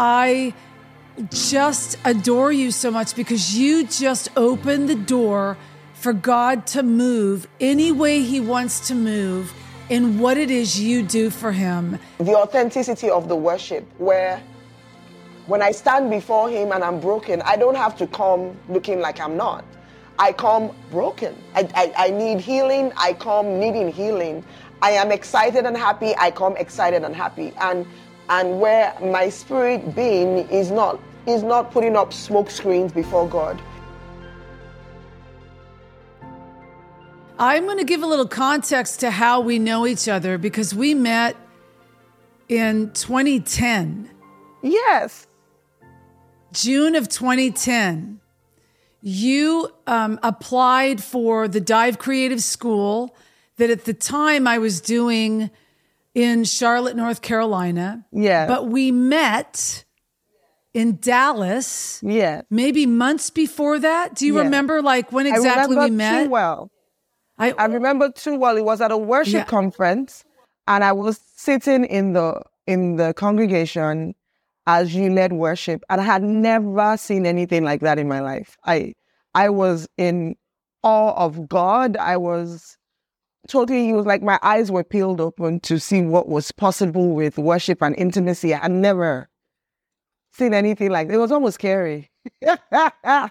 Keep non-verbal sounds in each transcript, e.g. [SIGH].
I just adore you so much because you just opened the door for God to move any way He wants to move in what it is you do for Him. The authenticity of the worship, where when I stand before Him and I'm broken, I don't have to come looking like I'm not. I come broken. I, I, I need healing. I come needing healing. I am excited and happy. I come excited and happy. And and where my spirit being is not is not putting up smoke screens before God. I'm going to give a little context to how we know each other because we met in 2010. Yes. June of 2010. You um, applied for the Dive Creative School that at the time I was doing in Charlotte, North Carolina. Yeah. But we met in Dallas. Yeah. Maybe months before that. Do you Yeah. remember like when exactly I we remember met? Too well. I, I remember too well. It was at a worship Yeah. conference, and I was sitting in the in the congregation as you led worship, and I had never seen anything like that in my life. I I was in awe of God. I was totally. Was like my eyes were peeled open to see what was possible with worship and intimacy. I had never seen anything like. It was almost scary. [LAUGHS] it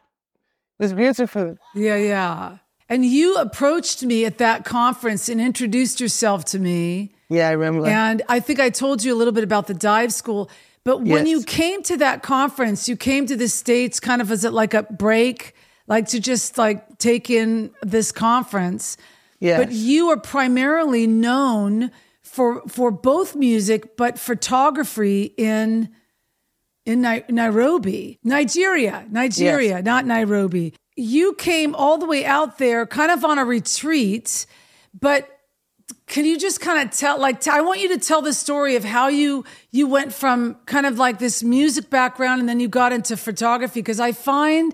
was beautiful. Yeah, yeah. And you approached me at that conference and introduced yourself to me. Yeah, I remember. And I think I told you a little bit about the dive school. But when Yes. you came to that conference, you came to the States kind of as it like a break, like to just like take in this conference. Yes. But you are primarily known for for both music, but photography in in Ni- Nairobi, Nigeria, Nigeria, Yes. not Nairobi. You came all the way out there, kind of on a retreat, but can you just kind of tell like t- I want you to tell the story of how you you went from kind of like this music background and then you got into photography because I find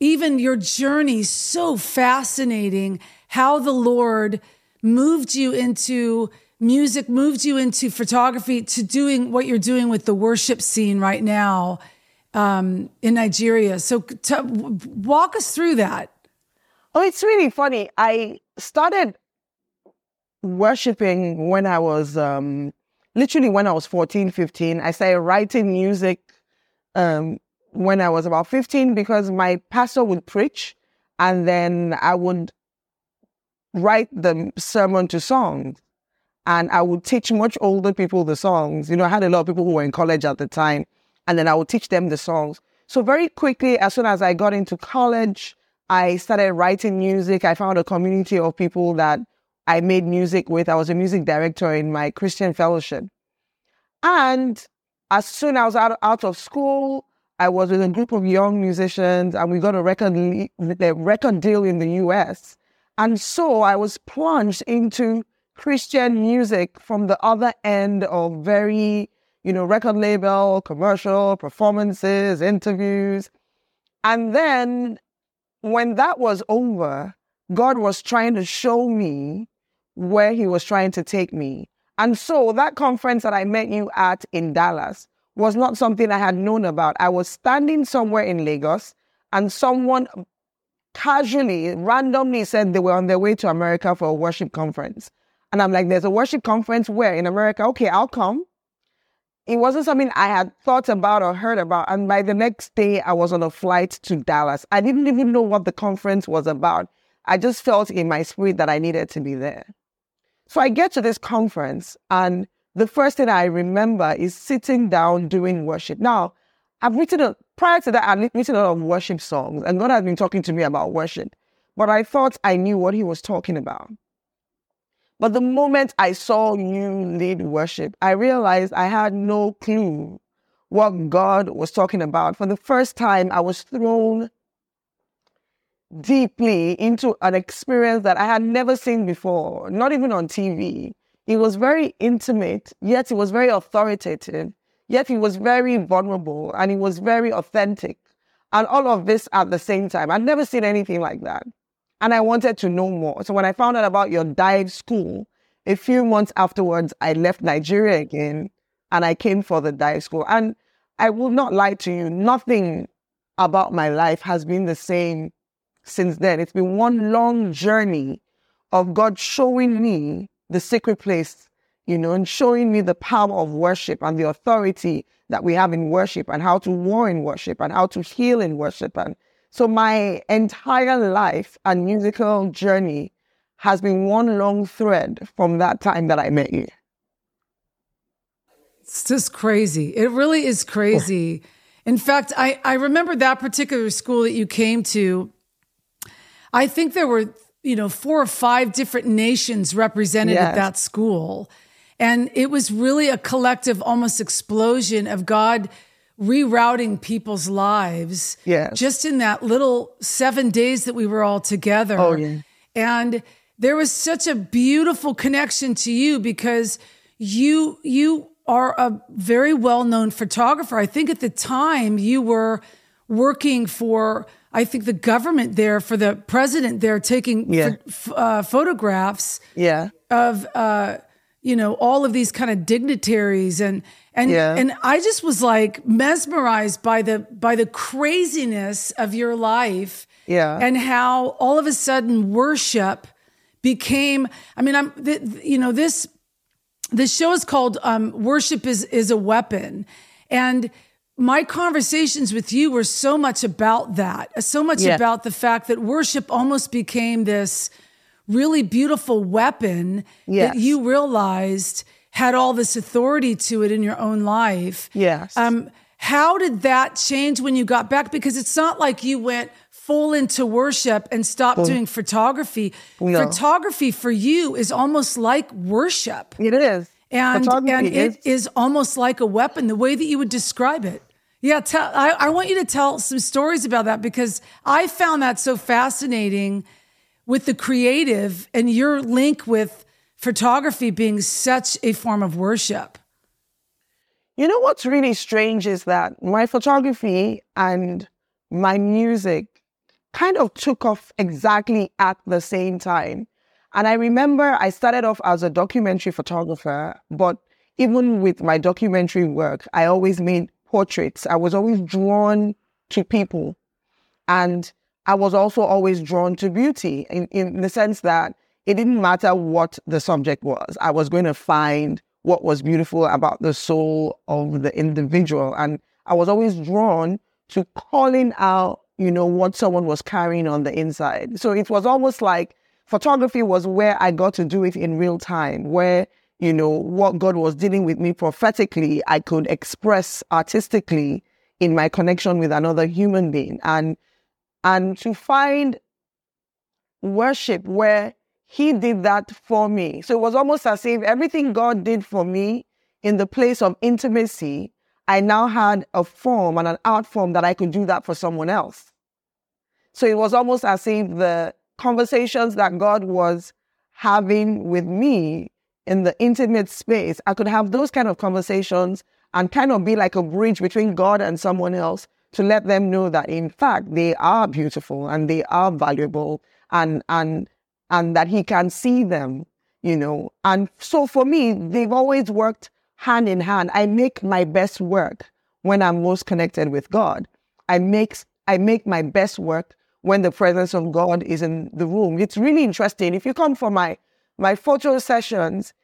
even your journey so fascinating how the Lord moved you into music, moved you into photography to doing what you're doing with the worship scene right now um, in Nigeria. So t- walk us through that. Oh, it's really funny. I started worshiping when I was um, literally when I was 14, 15. I started writing music um, when I was about 15 because my pastor would preach and then I would write the sermon to songs and I would teach much older people the songs. You know, I had a lot of people who were in college at the time, and then I would teach them the songs. So very quickly, as soon as I got into college, I started writing music. I found a community of people that I made music with. I was a music director in my Christian fellowship. And as soon as I was out, out of school, I was with a group of young musicians and we got a record, le- a record deal in the US. And so I was plunged into Christian music from the other end of very, you know, record label, commercial, performances, interviews. And then when that was over, God was trying to show me where He was trying to take me. And so that conference that I met you at in Dallas was not something I had known about. I was standing somewhere in Lagos and someone casually, randomly said they were on their way to America for a worship conference. And I'm like, there's a worship conference where in America? Okay, I'll come. It wasn't something I had thought about or heard about. And by the next day, I was on a flight to Dallas. I didn't even know what the conference was about. I just felt in my spirit that I needed to be there. So I get to this conference, and the first thing I remember is sitting down doing worship. Now, I've written a, prior to that, I've written a lot of worship songs, and God has been talking to me about worship. But I thought I knew what He was talking about. But the moment I saw you lead worship, I realized I had no clue what God was talking about. For the first time, I was thrown deeply into an experience that I had never seen before, not even on TV. It was very intimate, yet it was very authoritative, yet he was very vulnerable and he was very authentic. And all of this at the same time. I'd never seen anything like that. And I wanted to know more. So when I found out about your dive school, a few months afterwards, I left Nigeria again and I came for the dive school. And I will not lie to you. Nothing about my life has been the same since then. It's been one long journey of God showing me the secret place, you know, and showing me the power of worship and the authority that we have in worship and how to war in worship and how to heal in worship. And so my entire life and musical journey has been one long thread from that time that I met you. It's just crazy. It really is crazy. Oh. In fact, I, I remember that particular school that you came to. I think there were, you know, four or five different nations represented yes. at that school. And it was really a collective, almost explosion of God rerouting people's lives. Yes. Just in that little seven days that we were all together. Oh, yeah. And there was such a beautiful connection to you because you, you are a very well known photographer. I think at the time you were working for, I think the government there, for the president there, taking yeah. uh, photographs yeah. of, uh, you know, all of these kind of dignitaries and, and, yeah. and I just was like mesmerized by the, by the craziness of your life. Yeah. And how all of a sudden worship became, I mean, I'm, you know, this, the show is called um, "Worship is is a Weapon," and my conversations with you were so much about that, so much yeah. about the fact that worship almost became this really beautiful weapon yes. that you realized had all this authority to it in your own life. Yes. Um, how did that change when you got back? Because it's not like you went full into worship and stopped doing photography. No. Photography for you is almost like worship. It is. And, and is. it is almost like a weapon, the way that you would describe it. Yeah, tell, I, I want you to tell some stories about that because I found that so fascinating with the creative and your link with photography being such a form of worship. You know what's really strange is that my photography and my music kind of took off exactly at the same time. And I remember I started off as a documentary photographer, but even with my documentary work, I always made portraits. I was always drawn to people. And I was also always drawn to beauty in, in the sense that it didn't matter what the subject was. I was going to find what was beautiful about the soul of the individual. And I was always drawn to calling out you know, what someone was carrying on the inside. So it was almost like photography was where I got to do it in real time, where, you know, what God was dealing with me prophetically, I could express artistically in my connection with another human being. And, and to find worship where he did that for me. So it was almost as if everything God did for me in the place of intimacy, I now had a form and an art form that I could do that for someone else. So it was almost as if the conversations that God was having with me in the intimate space, I could have those kind of conversations and kind of be like a bridge between God and someone else to let them know that in fact they are beautiful and they are valuable and and and that he can see them, you know. And so for me, they've always worked hand in hand. I make my best work when I'm most connected with God. I make I make my best work when the presence of God is in the room. It's really interesting. If you come for my my photo sessions,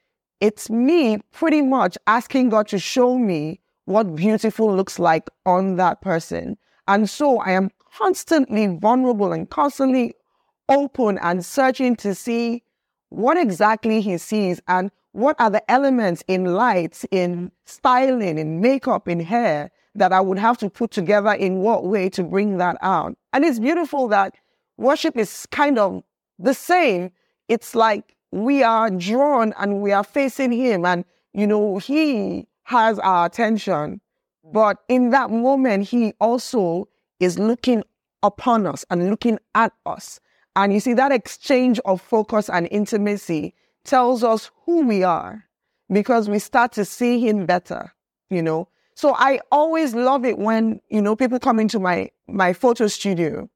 it's me pretty much asking God to show me what beautiful looks like on that person. And so I am constantly vulnerable and constantly open and searching to see what exactly he sees and what are the elements in lights, in styling, in makeup, in hair that I would have to put together in what way to bring that out. And it's beautiful that worship is kind of the same. It's like we are drawn and we are facing him and, you know, he has our attention. Mm. But in that moment, he also is looking upon us and looking at us. And you see, that exchange of focus and intimacy tells us who we are because we start to see him better, you know. So I always love it when, you know, people come into my my photo studio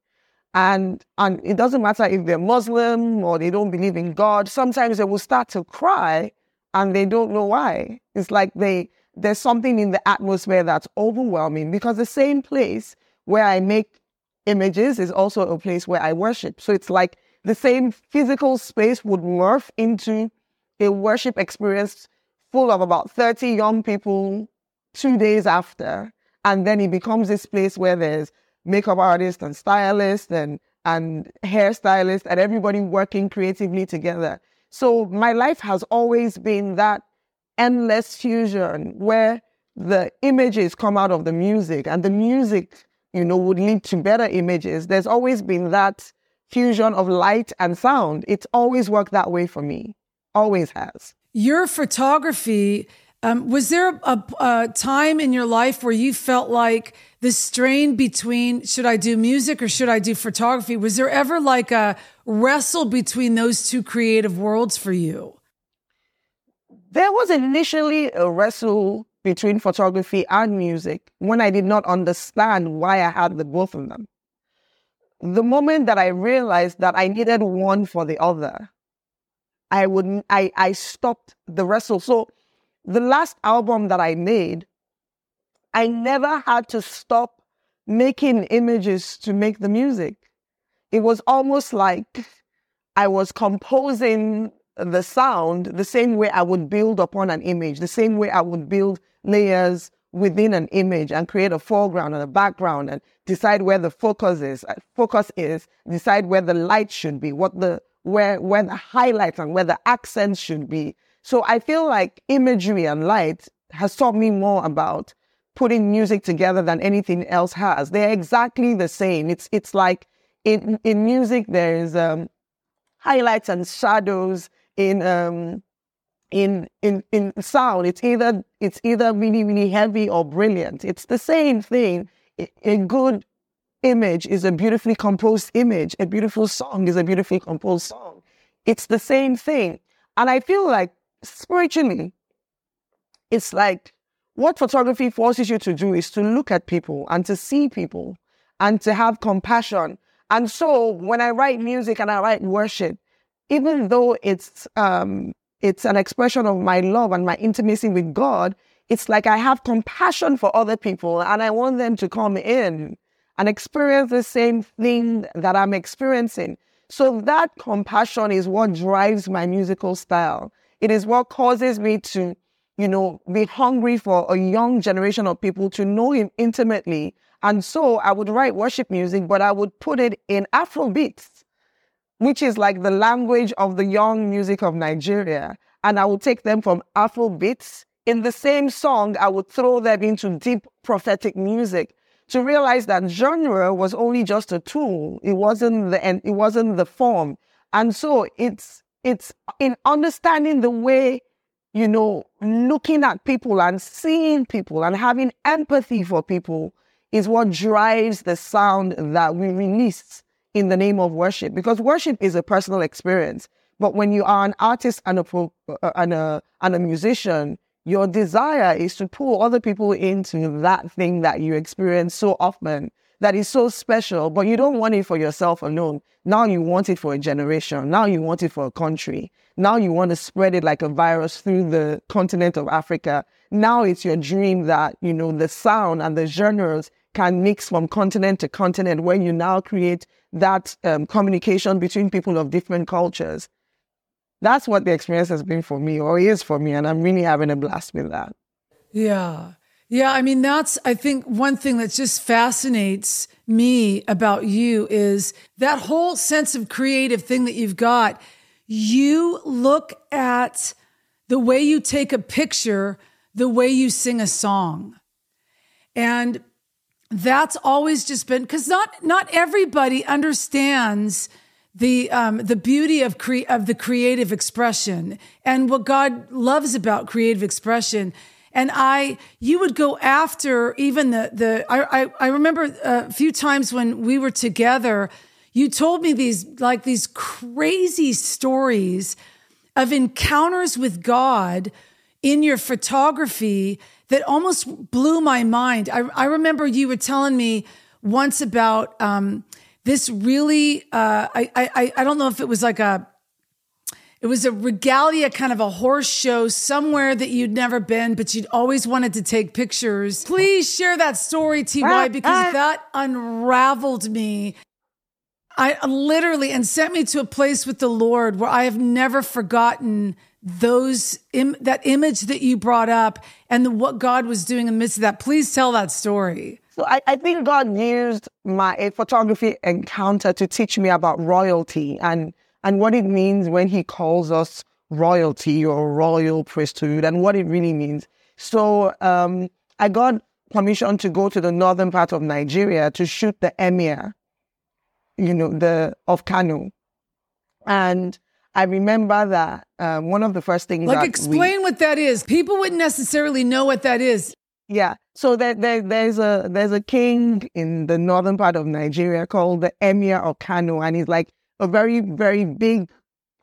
and and it doesn't matter if they're Muslim or they don't believe in God. Sometimes they will start to cry and they don't know why. It's like they there's something in the atmosphere that's overwhelming because the same place where I make images is also a place where I worship. So it's like the same physical space would morph into a worship experience full of about 30 young people two days after. And then it becomes this place where there's makeup artists and stylists and, and hairstylists and everybody working creatively together. So my life has always been that endless fusion where the images come out of the music and the music, you know, would lead to better images. There's always been that fusion of light and sound. It's always worked that way for me. Always has. Your photography, um, was there a, a time in your life where you felt like the strain between should I do music or should I do photography? Was there ever like a wrestle between those two creative worlds for you? There was initially a wrestle between photography and music when I did not understand why I had the both of them. The moment that I realized that I needed one for the other, I would I, I stopped the wrestle. So the last album that I made, I never had to stop making images to make the music. It was almost like I was composing the sound the same way I would build upon an image, the same way I would build layers within an image and create a foreground and a background and decide where the focus is, uh, focus is, decide where the light should be, what the where where the highlights and where the accents should be. So I feel like imagery and light has taught me more about putting music together than anything else has. They're exactly the same. It's it's like in in music there is um, highlights and shadows in um in in in sound it's either it's either really really heavy or brilliant. It's the same thing. A good image is a beautifully composed image. A beautiful song is a beautifully composed song. It's the same thing. And i feel like spiritually it's like what photography forces you to do is to look at people and to see people and to have compassion. And so when i write music and i write worship even though it's um, it's an expression of my love and my intimacy with God, it's like I have compassion for other people and I want them to come in and experience the same thing that I'm experiencing. So that compassion is what drives my musical style. It is what causes me to, you know, be hungry for a young generation of people to know him intimately. And so I would write worship music, but I would put it in Afro beats which is like the language of the young music of Nigeria. And I would take them from Afro beats. In the same song, I would throw them into deep prophetic music to realize that genre was only just a tool. It wasn't the it wasn't the form. And so it's it's in understanding the way, you know, looking at people and seeing people and having empathy for people is what drives the sound that we release in the name of worship because worship is a personal experience. But when you are an artist and a, pro, uh, and a, and a musician, your desire is to pull other people into that thing that you experience so often that is so special, but you don't want it for yourself alone. Now you want it for a generation. Now you want it for a country. Now you want to spread it like a virus through the continent of Africa. Now it's your dream that, you know, the sound and the genres can mix from continent to continent when you now create that um, communication between people of different cultures. That's what the experience has been for me or is for me. And I'm really having a blast with that. Yeah. Yeah. I mean, that's, I think, one thing that just fascinates me about you is that whole sense of creative thing that you've got. You look at the way you take a picture, the way you sing a song. And that's always just been because not not everybody understands the um, the beauty of cre- of the creative expression and what God loves about creative expression. And I, you would go after even the the. I I, I remember a few times when we were together, you told me these like these crazy stories of encounters with God in your photography that almost blew my mind. I, I remember you were telling me once about um, this really, uh, I, I, I don't know if it was like a, it was a regalia kind of a horse show somewhere that you'd never been, but you'd always wanted to take pictures. Please share that story, TY, because that unraveled me. I literally and sent me to a place with the Lord where I have never forgotten those Im- that image that you brought up and the, what God was doing in the midst of that. Please tell that story. So I, I think God used my photography encounter to teach me about royalty and and what it means when He calls us royalty or royal priesthood and what it really means. So um, I got permission to go to the northern part of Nigeria to shoot the emir, you know, the of Kano, and I remember that um, one of the first things. Like, explain we, what that is. People wouldn't necessarily know what that is. Yeah. So there, there, there's a there's a king in the northern part of Nigeria called the Emir of Kano, and he's like a very very big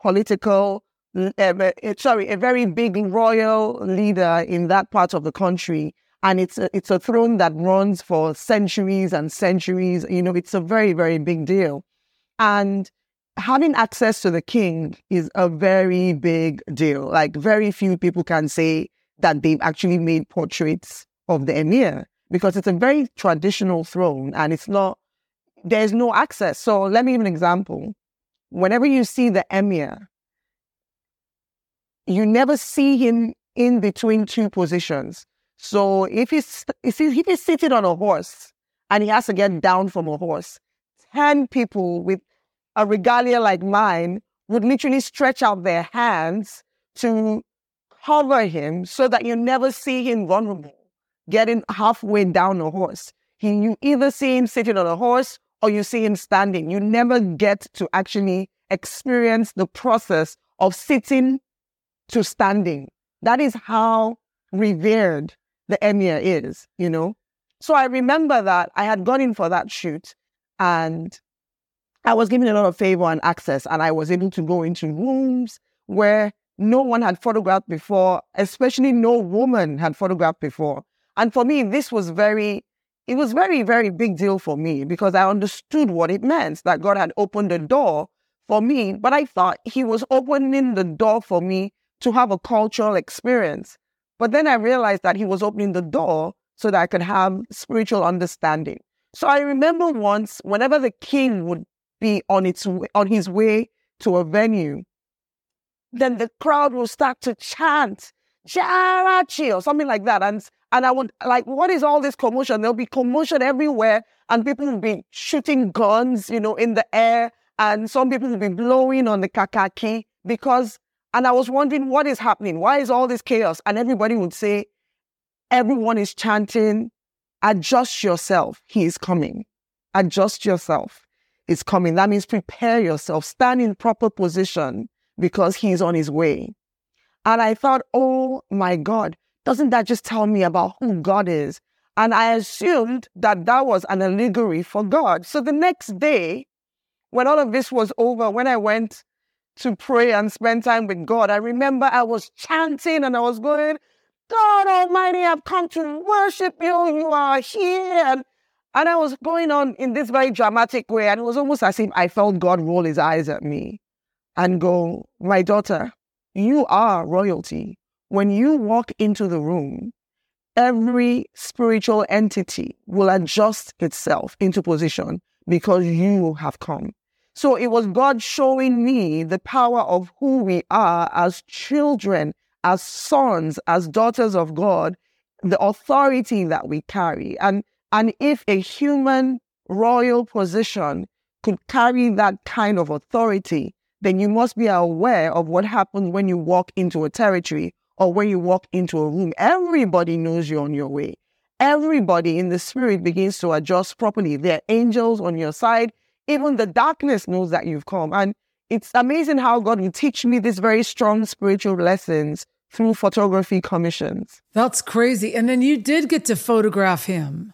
political, uh, sorry, a very big royal leader in that part of the country. And it's a, it's a throne that runs for centuries and centuries. You know, it's a very very big deal, and having access to the king is a very big deal. Like very few people can say that they've actually made portraits of the emir because it's a very traditional throne and it's not, there's no access. So let me give an example. Whenever you see the emir, you never see him in between two positions. So if he's, if he's sitting on a horse and he has to get down from a horse, 10 people with a regalia like mine would literally stretch out their hands to cover him so that you never see him vulnerable, getting halfway down a horse. He, you either see him sitting on a horse or you see him standing. You never get to actually experience the process of sitting to standing. That is how revered the emir is, you know? So I remember that I had gone in for that shoot and I was given a lot of favor and access, and I was able to go into rooms where no one had photographed before, especially no woman had photographed before. And for me, this was very, it was very, very big deal for me because I understood what it meant that God had opened the door for me. But I thought He was opening the door for me to have a cultural experience. But then I realized that He was opening the door so that I could have spiritual understanding. So I remember once, whenever the king would be on its on his way to a venue, then the crowd will start to chant Jarachi or something like that. And and I would like, what is all this commotion? There'll be commotion everywhere, and people will be shooting guns, you know, in the air, and some people will be blowing on the kakaki because. And I was wondering what is happening. Why is all this chaos? And everybody would say, everyone is chanting, adjust yourself. He is coming. Adjust yourself is coming. That means prepare yourself, stand in proper position because he's on his way. And I thought, oh my God, doesn't that just tell me about who God is? And I assumed that that was an allegory for God. So the next day, when all of this was over, when I went to pray and spend time with God, I remember I was chanting and I was going, God Almighty, I've come to worship you. You are here. And and I was going on in this very dramatic way, and it was almost as if I felt God roll his eyes at me and go, My daughter, you are royalty. When you walk into the room, every spiritual entity will adjust itself into position because you have come. So it was God showing me the power of who we are as children, as sons, as daughters of God, the authority that we carry. And and if a human royal position could carry that kind of authority, then you must be aware of what happens when you walk into a territory or when you walk into a room. Everybody knows you're on your way. Everybody in the spirit begins to adjust properly. There are angels on your side. Even the darkness knows that you've come. And it's amazing how God will teach me these very strong spiritual lessons through photography commissions. That's crazy. And then you did get to photograph him.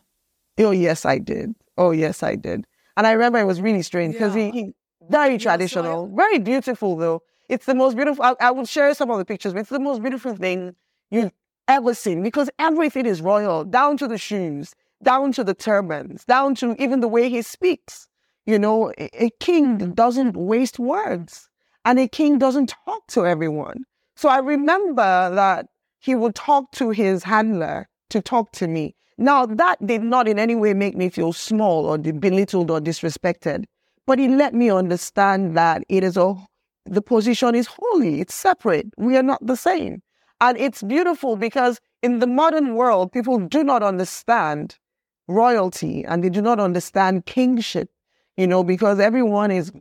Oh, yes, I did. Oh, yes, I did. And I remember it was really strange because yeah. he, he, very traditional, very beautiful though. It's the most beautiful. I, I will share some of the pictures, but it's the most beautiful thing you've ever seen because everything is royal, down to the shoes, down to the turbans, down to even the way he speaks. You know, a, a king doesn't waste words. And a king doesn't talk to everyone. So I remember that he would talk to his handler to talk to me. Now, that did not in any way make me feel small or belittled or disrespected, but it let me understand that it is a, the position is holy, it's separate. We are not the same. And it's beautiful because in the modern world, people do not understand royalty and they do not understand kingship, you know, because everyone is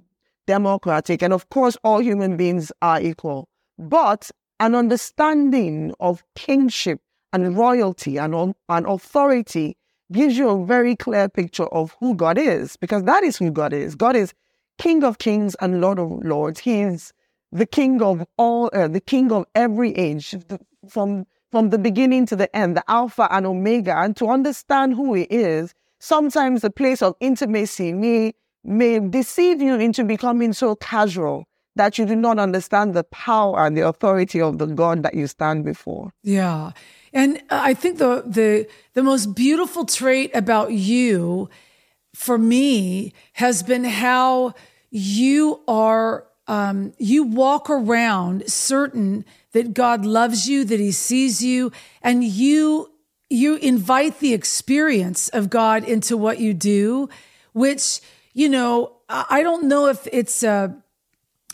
democratic. And of course, all human beings are equal. But an understanding of kingship and royalty and, and authority gives you a very clear picture of who God is, because that is who God is. God is King of kings and Lord of lords. He is the King of all, uh, the King of every age, the, from from the beginning to the end, the Alpha and Omega. And to understand who He is, sometimes the place of intimacy may may deceive you into becoming so casual that you do not understand the power and the authority of the God that you stand before. Yeah. And I think the the the most beautiful trait about you for me has been how you are um, you walk around certain that God loves you, that He sees you, and you you invite the experience of God into what you do, which you know I don't know if it's a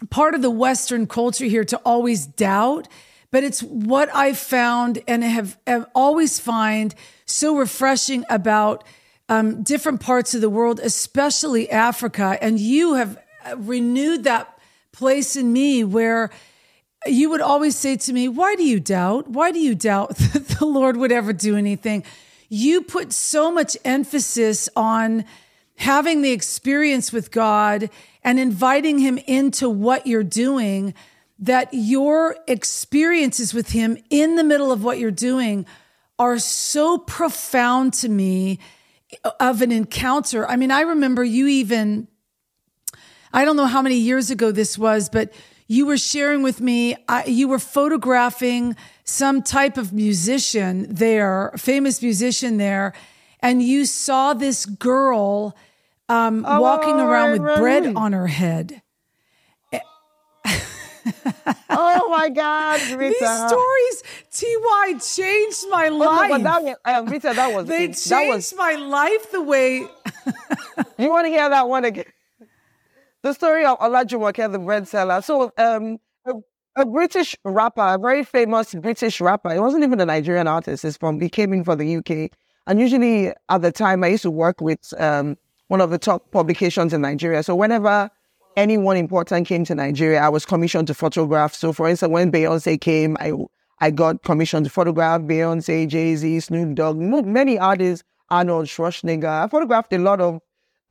part of the Western culture here to always doubt, but it's what I found and have, have always find so refreshing about um, different parts of the world, especially Africa. And you have uh, renewed that place in me where you would always say to me, Why do you doubt? Why do you doubt [LAUGHS] that the Lord would ever do anything? You put so much emphasis on having the experience with God and inviting him into what you're doing, that your experiences with him in the middle of what you're doing are so profound to me of an encounter. I mean, I remember you even, I don't know how many years ago this was, but you were sharing with me, I, you were photographing some type of musician there, famous musician there, and you saw this girl um, oh, walking around with bread on her head. oh my [LAUGHS] God, Rita. These stories, TY, changed my life. But, but that, uh, Rita, that was they changed that was, my life the way. you want to hear that one again? The story of Olajumoke, the bread seller. So, um, a, a, British rapper, a very famous British rapper. He wasn't even a Nigerian artist. He's from. He came in for the UK, and usually at the time I used to work with um, one of the top publications in Nigeria. So whenever anyone important came to Nigeria, I was commissioned to photograph. So for instance, when Beyonce came, I I got commissioned to photograph Beyonce, Jay Z, Snoop Dogg, many artists, Arnold Schwarzenegger. I photographed a lot of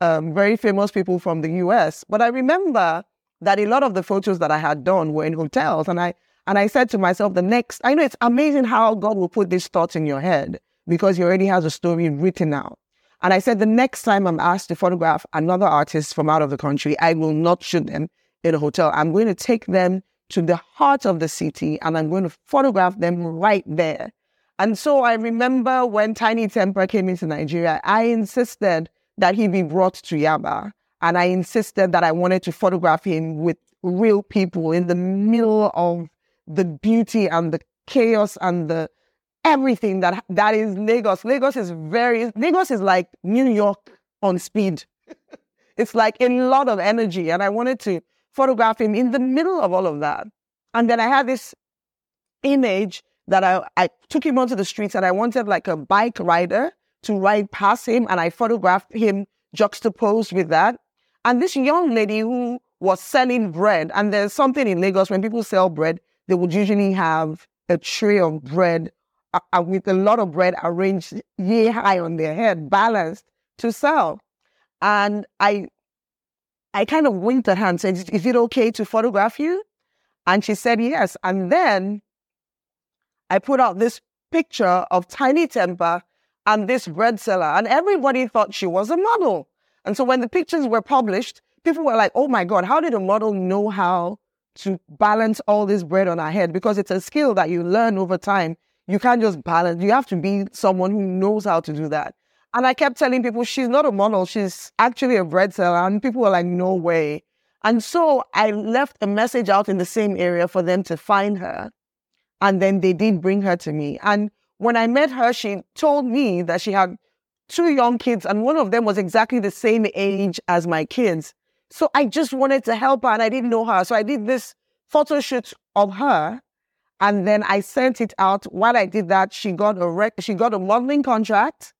um, very famous people from the US. But I remember that a lot of the photos that I had done were in hotels, and I and I said to myself, the next, I know it's amazing how God will put these thoughts in your head because He already has a story written out. And I said, the next time I'm asked to photograph another artist from out of the country, I will not shoot them in a hotel. I'm going to take them to the heart of the city and I'm going to photograph them right there. And so I remember when Tiny Tempah came into Nigeria, I insisted that he be brought to Yaba. And I insisted that I wanted to photograph him with real people in the middle of the beauty and the chaos and the everything that that is Lagos. Lagos is very Lagos is like New York on speed. [LAUGHS] it's like a lot of energy, and I wanted to photograph him in the middle of all of that. And then I had this image that I, I took him onto the streets, and I wanted like a bike rider to ride past him, and I photographed him juxtaposed with that. And this young lady who was selling bread, and there's something in Lagos when people sell bread, they would usually have a tray of bread uh, with a lot of bread arranged yay high on their head, balanced to sell. And I, I kind of winked at her and said, "Is it okay to photograph you?" And she said yes. And then I put out this picture of Tiny Tempah and this bread seller, and everybody thought she was a model. And so when the pictures were published, people were like, "Oh my God, how did a model know how to balance all this bread on her head?" Because it's a skill that you learn over time you can't just balance. You have to be someone who knows how to do that. And I kept telling people she's not a model. She's actually a bread seller. And people were like, no way. And so I left a message out in the same area for them to find her. And then they did bring her to me. And when I met her, she told me that she had two young kids, and one of them was exactly the same age as my kids. So I just wanted to help her, and I didn't know her. So I did this photo shoot of her, and then I sent it out. While I did that, she got a rec- she got a modeling contract,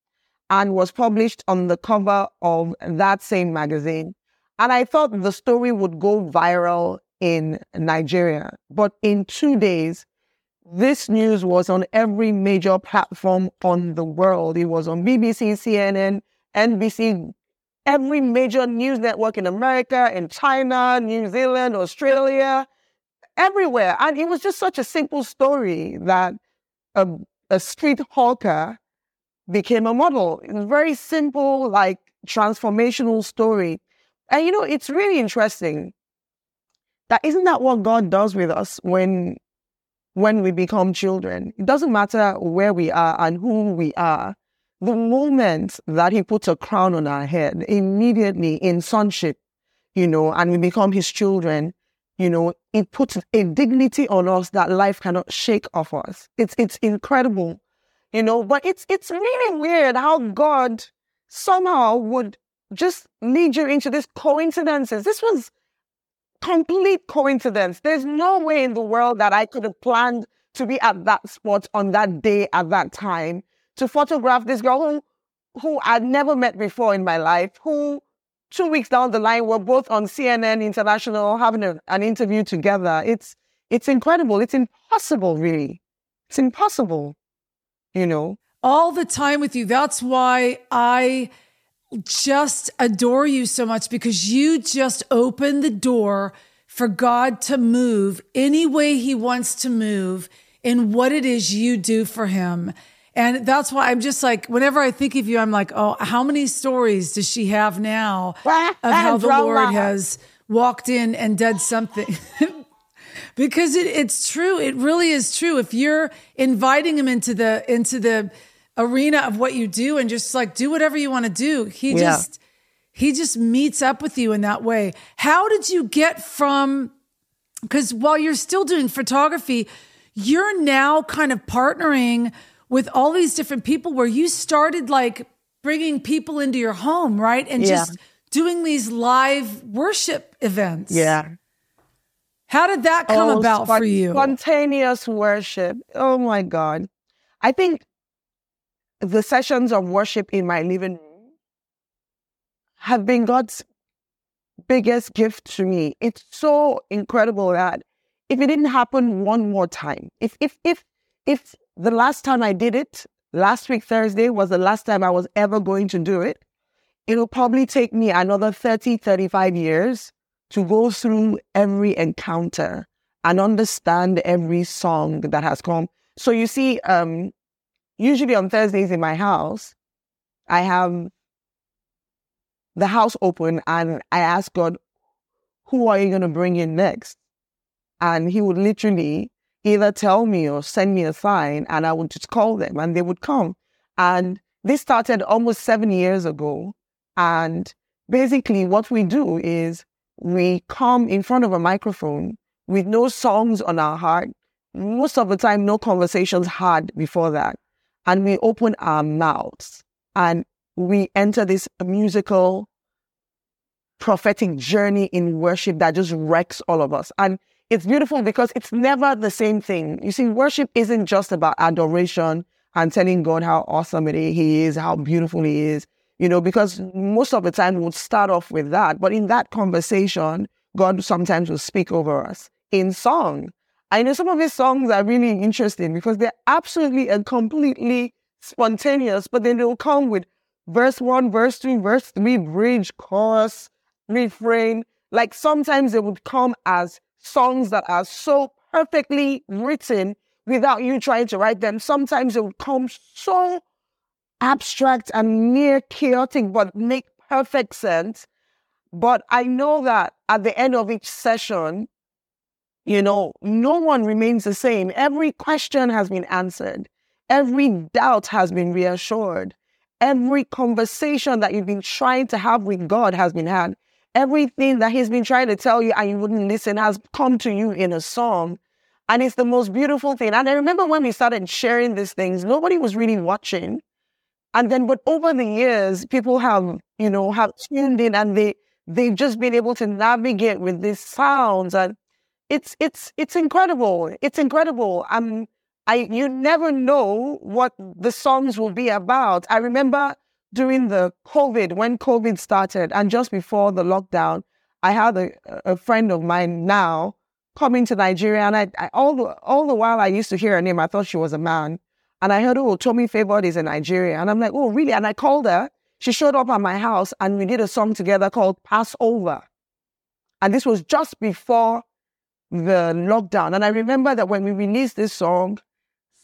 and was published on the cover of that same magazine. And I thought the story would go viral in Nigeria, but in two days, this news was on every major platform on the world. It was on BBC, CNN, NBC, every major news network in America, in China, New Zealand, Australia, everywhere. And it was just such a simple story that a, a street hawker became a model. It was very simple, like transformational story. And you know, it's really interesting that isn't that what God does with us when when we become children. It doesn't matter where we are and who we are. The moment that he puts a crown on our head, immediately in sonship, you know, and we become his children, you know, it puts a dignity on us that life cannot shake off us. It's it's incredible, you know, but it's it's really weird how God somehow would just lead you into these coincidences. This was complete coincidence. There's no way in the world that I could have planned to be at that spot on that day at that time to photograph this girl who, who I'd never met before in my life, who two weeks down the line we're both on CNN International having a, an interview together. It's it's incredible. It's impossible, really. It's impossible, you know. All the time with you. That's why I just adore you so much because you just open the door for God to move any way he wants to move in what it is you do for him. And that's why I'm just like, whenever I think of you, I'm like, oh, how many stories does she have now of how the Lord has walked in and done something? [LAUGHS] because it, it's true. It really is true. If you're inviting him into the, into the, arena of what you do and just like do whatever you want to do. He yeah. just he just meets up with you in that way. How did you get from cuz while you're still doing photography, you're now kind of partnering with all these different people where you started like bringing people into your home, right? And yeah. just doing these live worship events. Yeah. How did that come oh, about for you? Spontaneous worship. Oh my God. I think the sessions of worship in my living room have been God's biggest gift to me. It's so incredible that if it didn't happen one more time, if if if if the last time I did it, last week Thursday was the last time I was ever going to do it, it'll probably take me another 30, 35 years to go through every encounter and understand every song that has come. So you see, um, usually on Thursdays in my house, I have the house open and I ask God, who are you going to bring in next? And he would literally either tell me or send me a sign and I would just call them and they would come. And this started almost seven years ago. And basically what we do is we come in front of a microphone with no songs on our heart. Most of the time, no conversations had before that and we open our mouths and we enter this musical prophetic journey in worship that just wrecks all of us. And it's beautiful because it's never the same thing. You see, worship isn't just about adoration and telling God how awesome it is, He is, how beautiful He is, you know, because most of the time we'll start off with that. But in that conversation, God sometimes will speak over us in song. I know some of his songs are really interesting because they're absolutely and completely spontaneous, but then they'll come with verse one, verse two, verse three, bridge, chorus, refrain. Like sometimes they would come as songs that are so perfectly written without you trying to write them. Sometimes it would come so abstract and near chaotic, but make perfect sense. But I know that at the end of each session, you know, no one remains the same. Every question has been answered. Every doubt has been reassured. Every conversation that you've been trying to have with God has been had. Everything that he's been trying to tell you and you wouldn't listen has come to you in a song. And it's the most beautiful thing. And I remember when we started sharing these things, nobody was really watching. And then, but over the years, people have, you know, have tuned in and they, they've just been able to navigate with these sounds. And it's, it's, it's incredible. It's incredible. I'm, I, you never know what the songs will be about. I remember during the COVID, when COVID started and just before the lockdown, I had a, a friend of mine now coming to Nigeria. And I, I, all, the, all the while I used to hear her name, I thought she was a man. And I heard, oh, Tomi Favored is in Nigeria. And I'm like, oh, really? And I called her. She showed up at my house and we did a song together called Passover. And this was just before the lockdown. And I remember that when we released this song,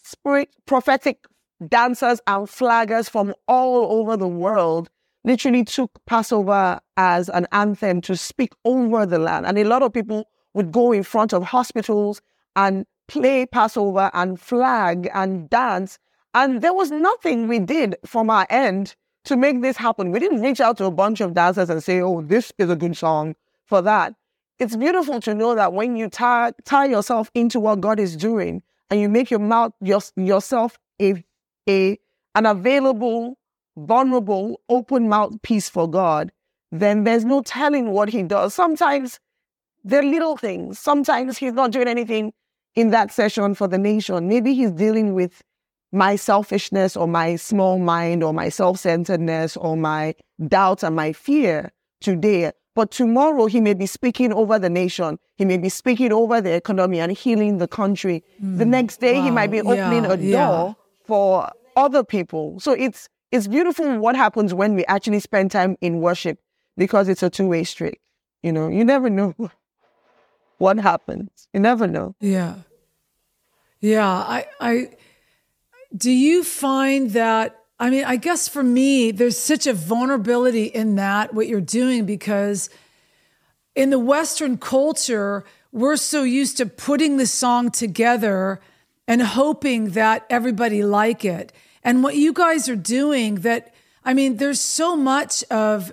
spirit prophetic dancers and flaggers from all over the world literally took Passover as an anthem to speak over the land. And a lot of people would go in front of hospitals and play Passover and flag and dance. And there was nothing we did from our end to make this happen. We didn't reach out to a bunch of dancers and say, oh, this is a good song for that. It's beautiful to know that when you tie, tie yourself into what God is doing and you make your mouth your, yourself a a an available, vulnerable, open mouthpiece for God, then there's no telling what he does. Sometimes they're little things. Sometimes he's not doing anything in that session for the nation. Maybe he's dealing with my selfishness or my small mind or my self-centeredness or my doubt and my fear today. But tomorrow he may be speaking over the nation. He may be speaking over the economy and healing the country. Mm, the next day wow. he might be opening yeah, a door yeah. for other people. So it's it's beautiful what happens when we actually spend time in worship because it's a two-way street. You know, you never know [LAUGHS] what happens. You never know. Yeah. Yeah, I I do you find that I mean, I guess for me there's such a vulnerability in that what you're doing because in the western culture we're so used to putting the song together and hoping that everybody like it and what you guys are doing that, I mean, there's so much of,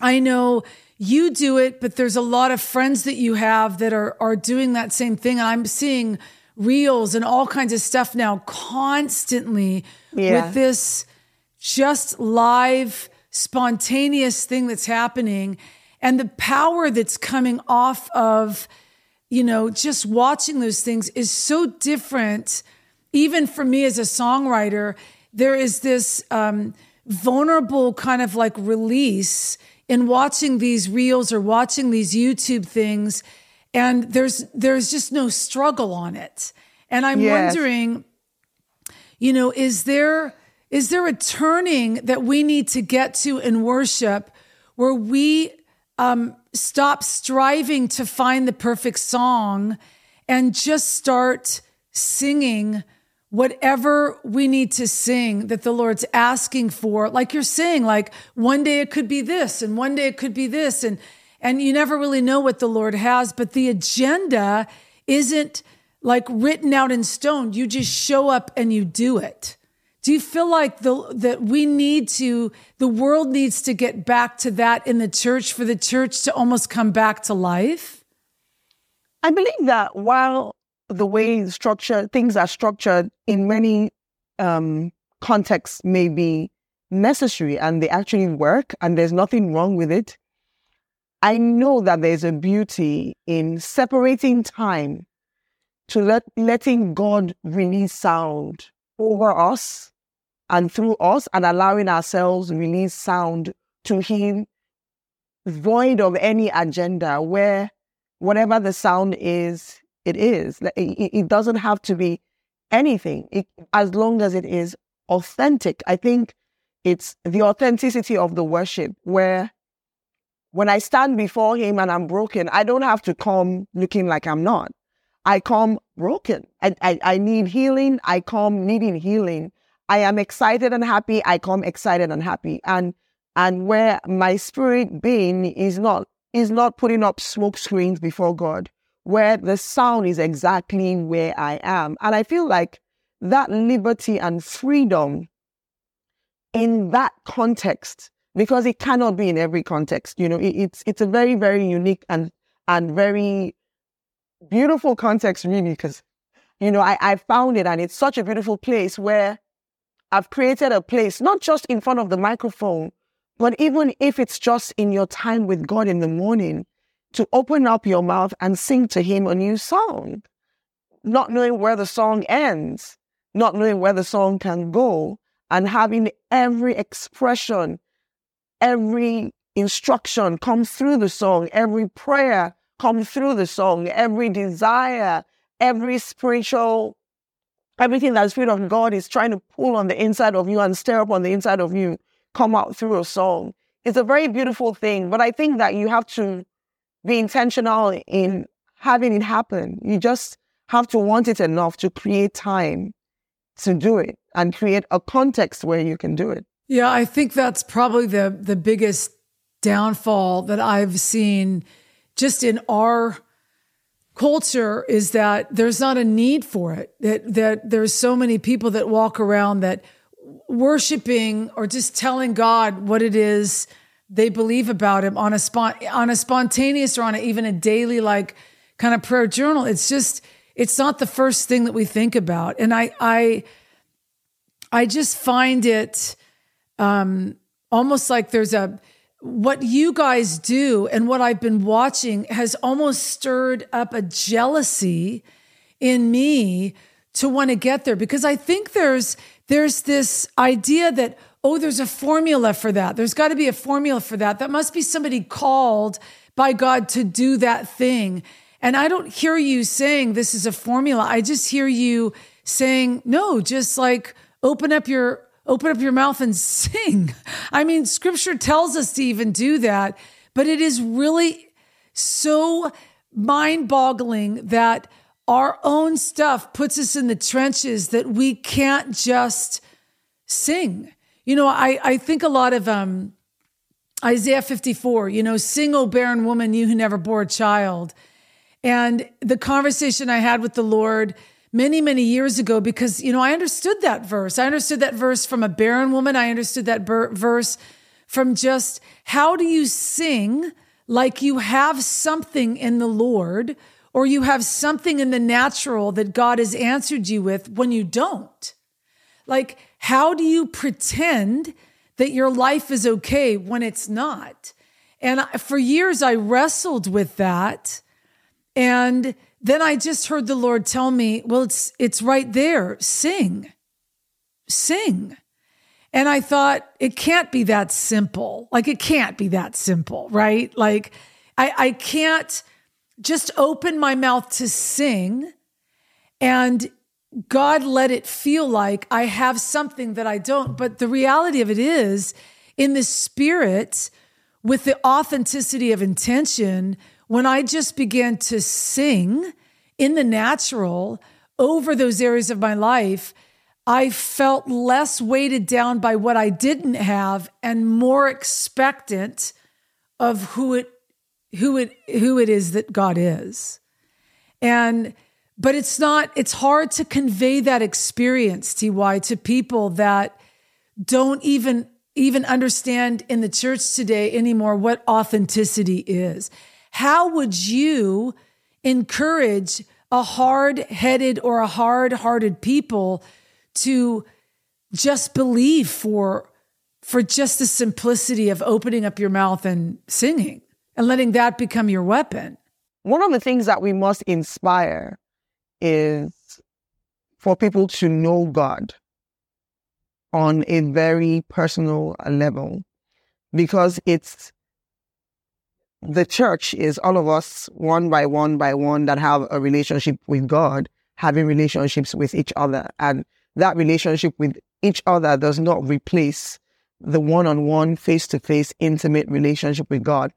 I know you do it, but there's a lot of friends that you have that are, are doing that same thing. And I'm seeing reels and all kinds of stuff now constantly yeah. with this just live, spontaneous thing that's happening and the power that's coming off of, you know, just watching those things is so different even for me as a songwriter, there is this um, vulnerable kind of like release in watching these reels or watching these YouTube things, and there's there's just no struggle on it. And I'm yes. wondering, you know, is there is there a turning that we need to get to in worship where we um, stop striving to find the perfect song and just start singing? Whatever we need to sing that the Lord's asking for, like you're saying, like one day it could be this and one day it could be this. And, and you never really know what the Lord has, but the agenda isn't like written out in stone. You just show up and you do it. Do you feel like the, that we need to, the world needs to get back to that in the church for the church to almost come back to life? I believe that while the way structure things are structured in many um, contexts may be necessary and they actually work and there's nothing wrong with it. I know that there's a beauty in separating time to let letting God release sound over us and through us and allowing ourselves release sound to him void of any agenda where whatever the sound is it is. It doesn't have to be anything it, as long as it is authentic. I think it's the authenticity of the worship where when I stand before him and I'm broken, I don't have to come looking like I'm not. I come broken. I, I, I need healing. I come needing healing. I am excited and happy. I come excited and happy. And and where my spirit being is not is not putting up smoke screens before God where the sound is exactly where I am. And I feel like that liberty and freedom in that context because it cannot be in every context. You know, it, it's it's a very very unique and and very beautiful context really because you know I I found it and it's such a beautiful place where I've created a place not just in front of the microphone, but even if it's just in your time with God in the morning, to open up your mouth and sing to Him a new song, not knowing where the song ends, not knowing where the song can go, and having every expression, every instruction come through the song, every prayer come through the song, every desire, every spiritual, everything that the Spirit of God is trying to pull on the inside of you and stir up on the inside of you come out through a song. It's a very beautiful thing, but I think that you have to be intentional in having it happen. You just have to want it enough to create time to do it and create a context where you can do it. Yeah, I think that's probably the the biggest downfall that I've seen just in our culture is that there's not a need for it. That that there's so many people that walk around that worshiping or just telling God what it is they believe about him on a spot on a spontaneous or on a, even a daily like kind of prayer journal. It's just it's not the first thing that we think about. And I I I just find it um almost like there's a what you guys do and what I've been watching has almost stirred up a jealousy in me to want to get there because I think there's there's this idea that oh there's a formula for that. There's got to be a formula for that. That must be somebody called by God to do that thing. And I don't hear you saying this is a formula. I just hear you saying no, just like open up your open up your mouth and [LAUGHS] sing. I mean, scripture tells us to even do that, but it is really so mind boggling that our own stuff puts us in the trenches that we can't just sing. You know, I, I think a lot of um, Isaiah 54, you know, single barren woman, you who never bore a child. And the conversation I had with the Lord many, many years ago because, you know, I understood that verse. I understood that verse from a barren woman. I understood that ber- verse from just how do you sing like you have something in the Lord or you have something in the natural that God has answered you with when you don't? Like, how do you pretend that your life is okay when it's not? And for years, I wrestled with that. And then I just heard the Lord tell me, well, it's, it's right there. Sing, sing. And I thought, it can't be that simple. Like, it can't be that simple, right? Like, I, I can't just open my mouth to sing and God let it feel like I have something that I don't. But the reality of it is, in the spirit, with the authenticity of intention, when I just began to sing in the natural over those areas of my life, I felt less weighted down by what I didn't have and more expectant of who it who it who it is that God is. And but it's not it's hard to convey that experience TY to people that don't even even understand in the church today anymore what authenticity is. How would you encourage a hard headed or a hard hearted people to just believe for, for just the simplicity of opening up your mouth and singing and letting that become your weapon? One of the things that we must inspire is for people to know God on a very personal level because it's the church is all of us one by one by one that have a relationship with God, having relationships with each other. And that relationship with each other does not replace the one on one, face to face, intimate relationship with God.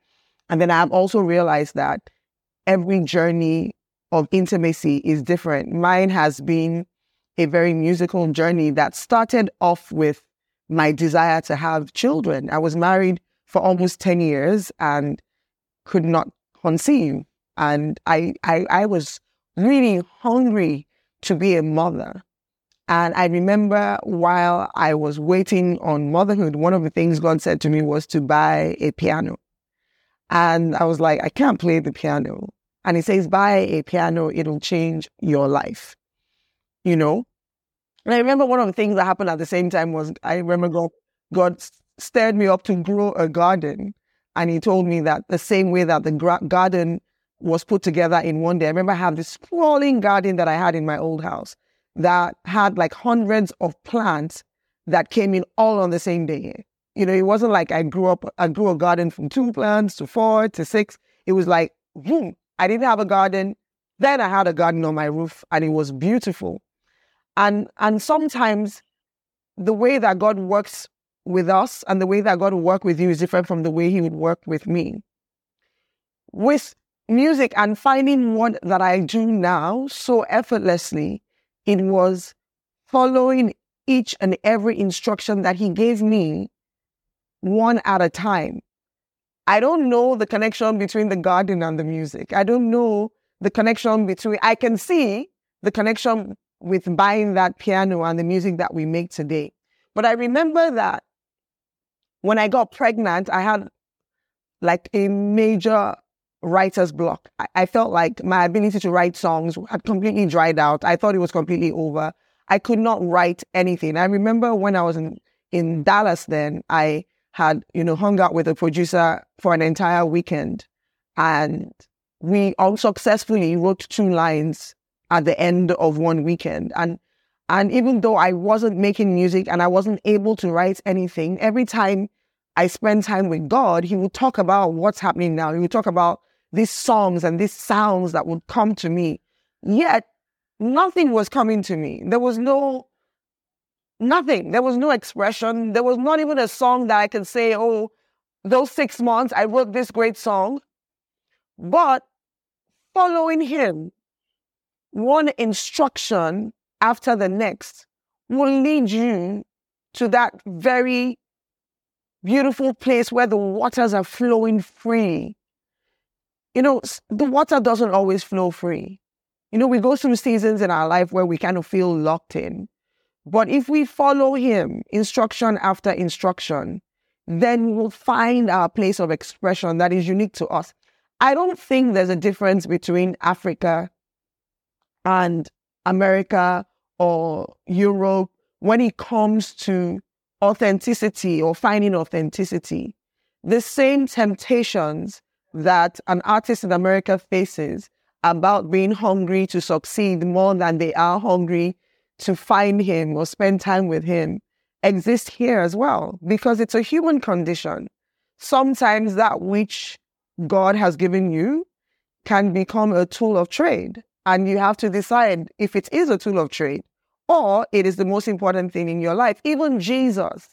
And then I've also realized that every journey of intimacy is different. Mine has been a very musical journey that started off with my desire to have children. I was married for almost 10 years and could not conceive. And I, I, I was really hungry to be a mother. And I remember while I was waiting on motherhood, one of the things God said to me was to buy a piano. And I was like, I can't play the piano. And it says, buy a piano, it'll change your life. You know? And I remember one of the things that happened at the same time was I remember God, God stirred me up to grow a garden. And he told me that the same way that the gra- garden was put together in one day. I remember I have this sprawling garden that I had in my old house that had like hundreds of plants that came in all on the same day. You know, it wasn't like I grew up, I grew a garden from two plants to four to six. It was like, boom, I didn't have a garden. Then I had a garden on my roof and it was beautiful. And, and sometimes the way that God works with us and the way that God will work with you is different from the way he would work with me. With music and finding what that I do now so effortlessly, it was following each and every instruction that he gave me one at a time. I don't know the connection between the garden and the music. I don't know the connection between, I can see the connection with buying that piano and the music that we make today. But I remember that when I got pregnant, I had like a major writer's block. I, I, felt like my ability to write songs had completely dried out. I thought it was completely over. I could not write anything. I remember when I was in, in Dallas then, I had, you know, hung out with a producer for an entire weekend and we unsuccessfully wrote two lines at the end of one weekend. And and even though I wasn't making music and I wasn't able to write anything, every time I spend time with God, He would talk about what's happening now. He would talk about these songs and these sounds that would come to me. Yet nothing was coming to me. There was no nothing. There was no expression. There was not even a song that I could say, oh, those six months I wrote this great song. But following him, one instruction after the next will lead you to that very beautiful place where the waters are flowing free. You know, the water doesn't always flow free. You know, we go through seasons in our life where we kind of feel locked in. But if we follow Him, instruction after instruction, then we'll find our place of expression that is unique to us. I don't think there's a difference between Africa and America or Europe when it comes to authenticity or finding authenticity. The same temptations that an artist in America faces about being hungry to succeed more than they are hungry to find him or spend time with him exist here as well because it's a human condition. Sometimes that which God has given you can become a tool of trade. And you have to decide if it is a tool of trade or it is the most important thing in your life. Even Jesus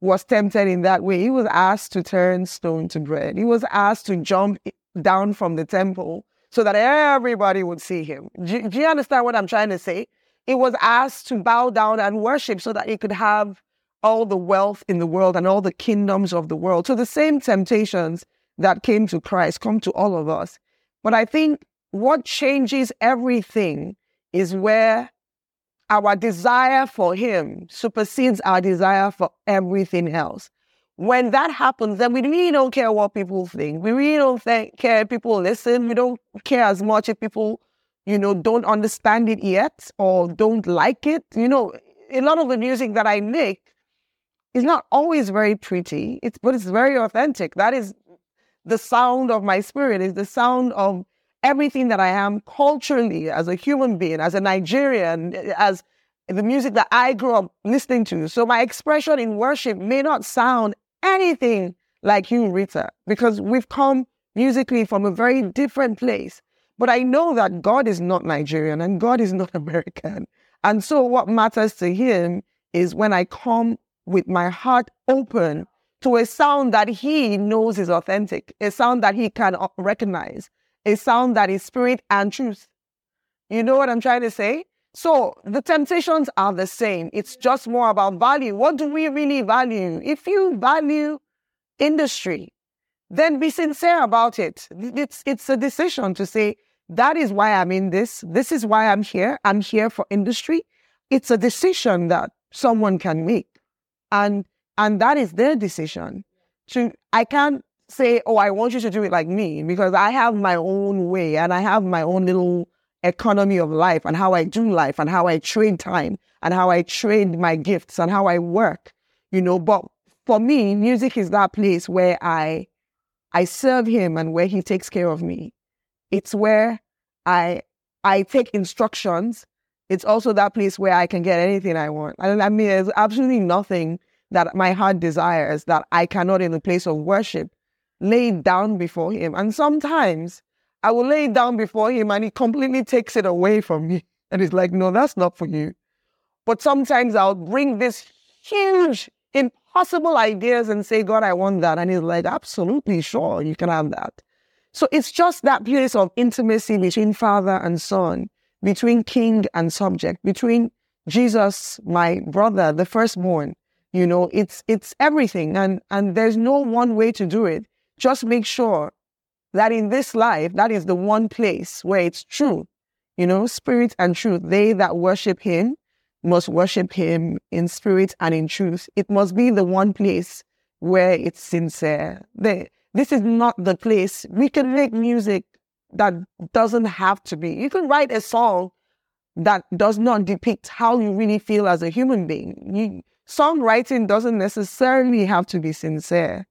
was tempted in that way. He was asked to turn stone to bread. He was asked to jump down from the temple so that everybody would see him. Do, do you understand what I'm trying to say? He was asked to bow down and worship so that he could have all the wealth in the world and all the kingdoms of the world. So the same temptations that came to Christ come to all of us. But I think what changes everything is where our desire for Him supersedes our desire for everything else. When that happens, then we really don't care what people think. We really don't care if people listen. We don't care as much if people, you know, don't understand it yet or don't like it. You know, a lot of the music that I make is not always very pretty, it's, but it's very authentic. That is the sound of my spirit, is the sound of everything that I am culturally as a human being, as a Nigerian, as the music that I grew up listening to. So my expression in worship may not sound anything like you, Rita, because we've come musically from a very different place. But I know that God is not Nigerian and God is not [LAUGHS] American. And so what matters to him is when I come with my heart open to a sound that he knows is authentic, a sound that he can recognize, a sound that is spirit and truth. You know what I'm trying to say? So the temptations are the same. It's just more about value. What do we really value? If you value industry, then be sincere about it. It's, it's a decision to say, that is why I'm in this. This is why I'm here. I'm here for industry. it's a decision that someone can make. And and that is their decision. To I can't say, oh, I want you to do it like me, because I have my own way and I have my own little economy of life and how I do life and how I trade time and how I trade my gifts and how I work, you know. But for me, music is that place where I I serve him and where he takes care of me. It's where I I take instructions. It's also that place where I can get anything I want. I, I mean, there's absolutely nothing that my heart desires that I cannot, in the place of worship, lay down before him. And sometimes I will lay it down before him and he completely takes it away from me. [LAUGHS] And he's like, no, that's not for you. But sometimes I'll bring this huge, impossible ideas and say, God, I want that. And he's like, absolutely sure, you can have that. So it's just that place of intimacy between father and son, between king and subject, between Jesus, my brother, the firstborn. You know, it's it's everything. And and there's no one way to do it. Just make sure that in this life, that is the one place where it's true. You know, spirit and truth. They that worship him must worship him in spirit and in truth. It must be the one place where it's sincere. They, this is not the place. We can make music that doesn't have to be. You can write a song that does not depict how you really feel as a human being. You, songwriting doesn't necessarily have to be sincere.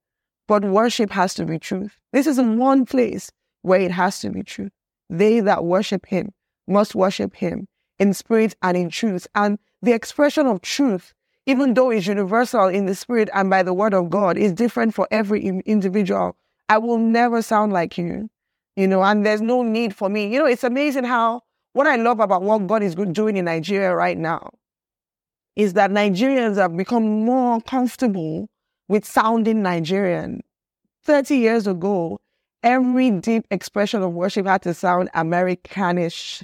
But worship has to be truth. This is the one place where it has to be truth. They that worship him must worship him in spirit and in truth. And the expression of truth, even though it's universal in the spirit and by the word of God, is different for every individual. I will never sound like you, you know, and there's no need for me. You know, it's amazing how what I love about what God is doing in Nigeria right now is that Nigerians have become more comfortable with sounding Nigerian. 30 years ago, every deep expression of worship had to sound Americanish,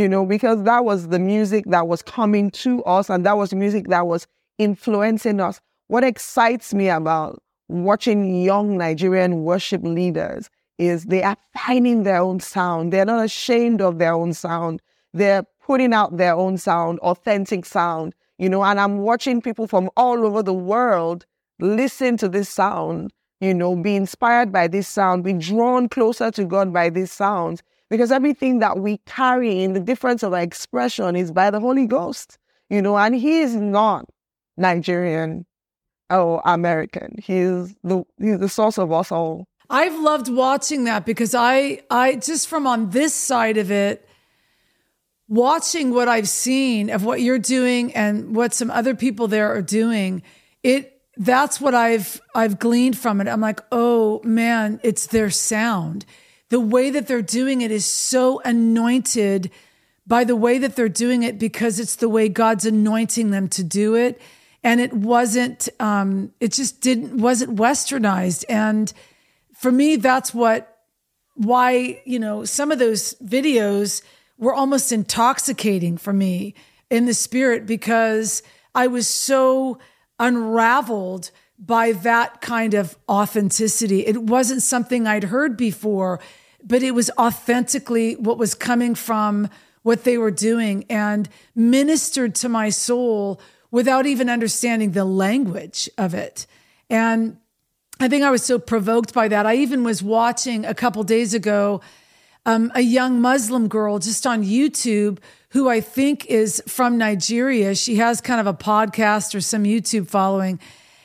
you know, because that was the music that was coming to us and that was music that was influencing us. What excites me about watching young Nigerian worship leaders is they are finding their own sound. They're not ashamed of their own sound. They're putting out their own sound, authentic sound, you know, and I'm watching people from all over the world listen to this sound, you know, be inspired by this sound, be drawn closer to God by these sounds. Because everything that we carry in the difference of our expression is by the Holy Ghost, you know, and He is not Nigerian or American. He's the he's the source of us all. I've loved watching that because I I just from on this side of it, watching what I've seen of what you're doing and what some other people there are doing, it that's what I've I've gleaned from it. I'm like, oh man, it's their sound. The way that they're doing it is so anointed by the way that they're doing it because it's the way God's anointing them to do it. And it wasn't um, it just didn't wasn't westernized. And for me, that's what why, you know, some of those videos were almost intoxicating for me in the spirit because I was so unraveled by that kind of authenticity. It wasn't something I'd heard before, but it was authentically what was coming from what they were doing and ministered to my soul without even understanding the language of it. And I think I was so provoked by that. I even was watching a couple days ago um, a young Muslim girl just on YouTube who I think is from Nigeria. She has kind of a podcast or some YouTube following,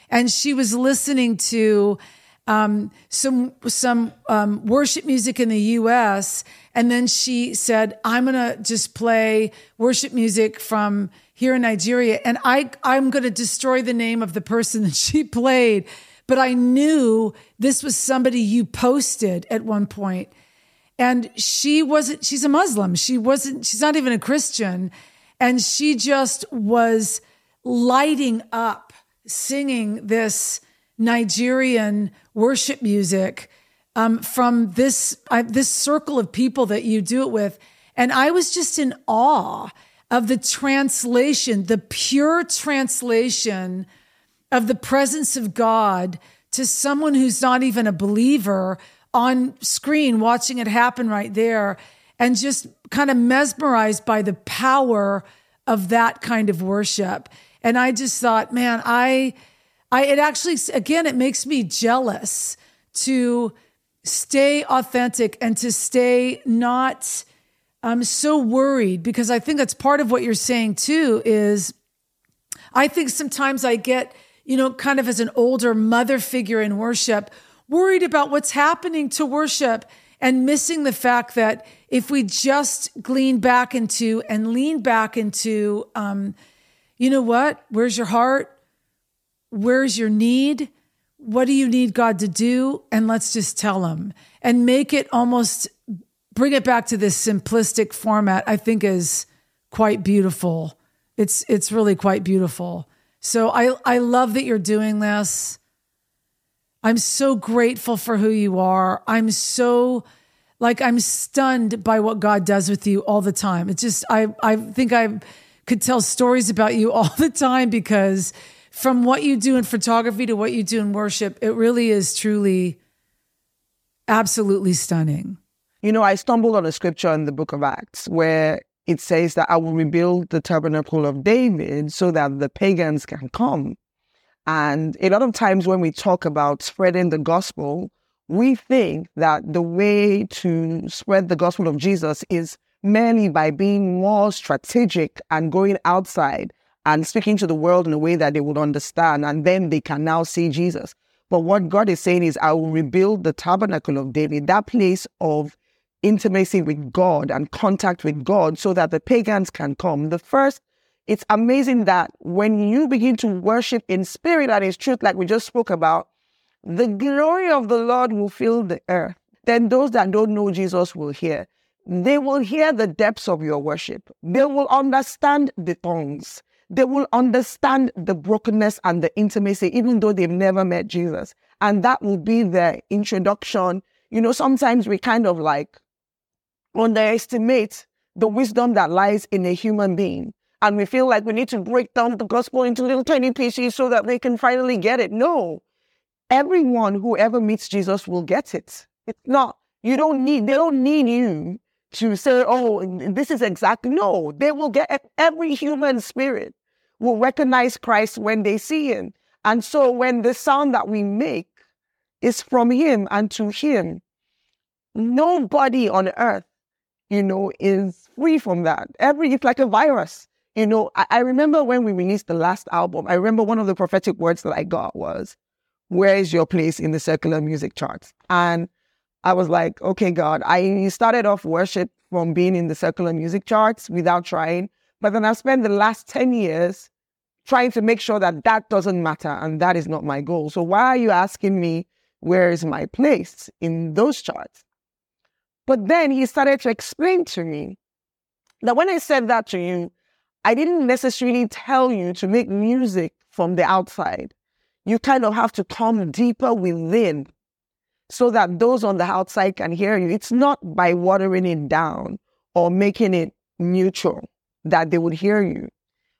and she was listening to um, some some um, worship music in the U.S. And then she said, "I'm gonna just play worship music from here in Nigeria, and I I'm gonna destroy the name of the person [LAUGHS] that she played." But I knew this was somebody you posted at one point and she wasn't, she's a Muslim. She wasn't, she's not even a Christian. And she just was lighting up singing this Nigerian worship music um, from this, uh, this circle of people that you do it with. And I was just in awe of the translation, the pure translation of the presence of God to someone who's not even a believer on screen watching it happen right there and just kind of mesmerized by the power of that kind of worship. And I just thought, man, I, I, it actually, again, it makes me jealous to stay authentic and to stay not, I'm so worried because I think that's part of what you're saying too is I think sometimes I get, you know, kind of as an older mother figure in worship, worried about what's happening to worship and missing the fact that if we just glean back into and lean back into, um, you know what? Where's your heart? Where's your need? What do you need God to do? And let's just tell him and make it almost bring it back to this simplistic format, I think is quite beautiful. It's it's really quite beautiful. So I I love that you're doing this. I'm so grateful for who you are. I'm so like I'm stunned by what God does with you all the time. It's just I I think I could tell stories about you [LAUGHS] all the time because from what you do in photography to what you do in worship, it really is truly absolutely stunning. You know, I stumbled on a scripture in the book of Acts where it says that I will rebuild the tabernacle of David so that the pagans can come. And a lot of times when we talk about spreading the gospel, we think that the way to spread the gospel of Jesus is merely by being more strategic and going outside and speaking to the world in a way that they would understand, and then they can now see Jesus. But what God is saying is, I will rebuild the tabernacle of David, that place of intimacy with God and contact with God, so that the pagans can come. The first, it's amazing that when you begin to worship in spirit and in truth, like we just spoke about, the glory of the Lord will fill the earth. Then those that don't know Jesus will hear. They will hear the depths of your worship. They will understand the tongues. They will understand the brokenness and the intimacy, even though they've never met Jesus. And that will be their introduction. You know, sometimes we kind of like underestimate the wisdom that lies in a human being. And we feel like we need to break down the gospel into little tiny pieces so that they can finally get it. No, everyone who ever meets Jesus will get it. It's not, you don't need, they don't need you to say, oh, this is exactly, no, they will get, every human spirit will recognize Christ when they see him. And so when the sound that we make is from him and to him, nobody on earth, you know, is free from that. Every, it's like a virus. You know, I, I remember when we released the last album, I remember one of the prophetic words that I got was, where is your place in the secular music charts? And I was like, okay, God, I started off worship from being in the secular music charts without trying. But then I've spent the last 10 years trying to make sure that that doesn't matter and that is not my goal. So why are you asking me where is my place in those charts? But then he started to explain to me that when I said that to you, I didn't necessarily tell you to make music from the outside you kind of have to come deeper within so that those on the outside can hear you. It's not by watering it down or making it neutral that they would hear you.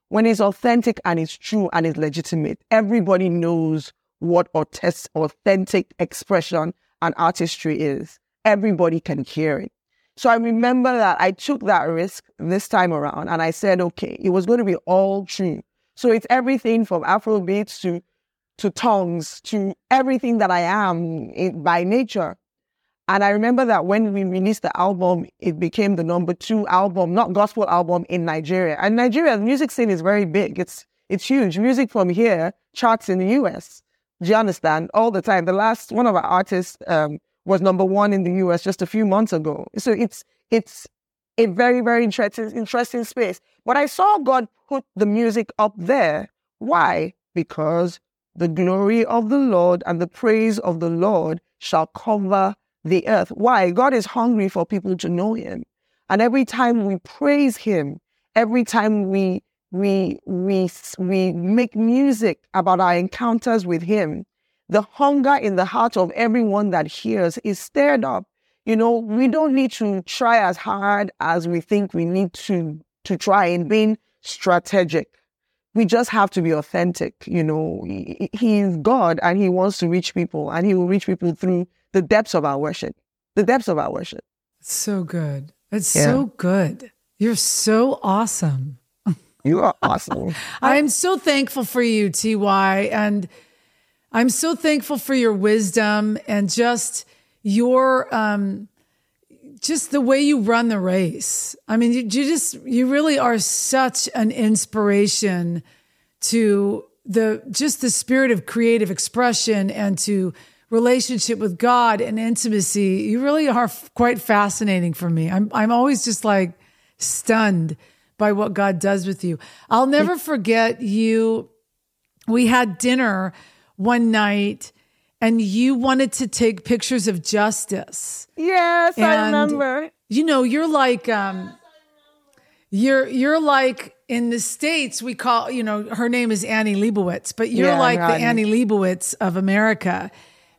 When it's authentic and it's true and it's legitimate, everybody knows what authentic expression and artistry is. Everybody can hear it. So I remember that I took that risk this time around and I said, okay, it was going to be all true. So it's everything from Afrobeats to to tongues, to everything that I am in, by nature. And I remember that when we released the album, it became the number two album, not gospel album in Nigeria. And Nigeria, the music scene is very big. It's it's huge. Music from here charts in the US. Do you understand? All the time. The last one of our artists um, was number one in the US just a few months ago. So it's it's a very, very interesting interesting space. But I saw God put the music up there. Why? Because the glory of the Lord and the praise of the Lord shall cover the earth. Why? God is hungry for people to know him. And every time we praise him, every time we we we we make music about our encounters with him, the hunger in the heart of everyone that hears is stirred up. You know, we don't need to try as hard as we think we need to to try in being strategic we just have to be authentic. You know, he, he, is God and he wants to reach people and he will reach people through the depths of our worship, the depths of our worship. So good. It's yeah. so good. You're so awesome. [LAUGHS] You are awesome. [LAUGHS] I'm so thankful for you, TY. And I'm so thankful for your wisdom and just your, um, just the way you run the race. I mean, you, you just, you really are such an inspiration to the, just the spirit of creative expression and to relationship with God and intimacy. You really are f- quite fascinating for me. I'm, I'm always just like stunned by what God does with you. I'll never forget you. We had dinner one night and you wanted to take pictures of justice. Yes, I remember. You know, you're like um you're you're like in the states we call, you know, her name is Annie Leibovitz, but you're Yeah, like the Annie. Annie Leibovitz of America.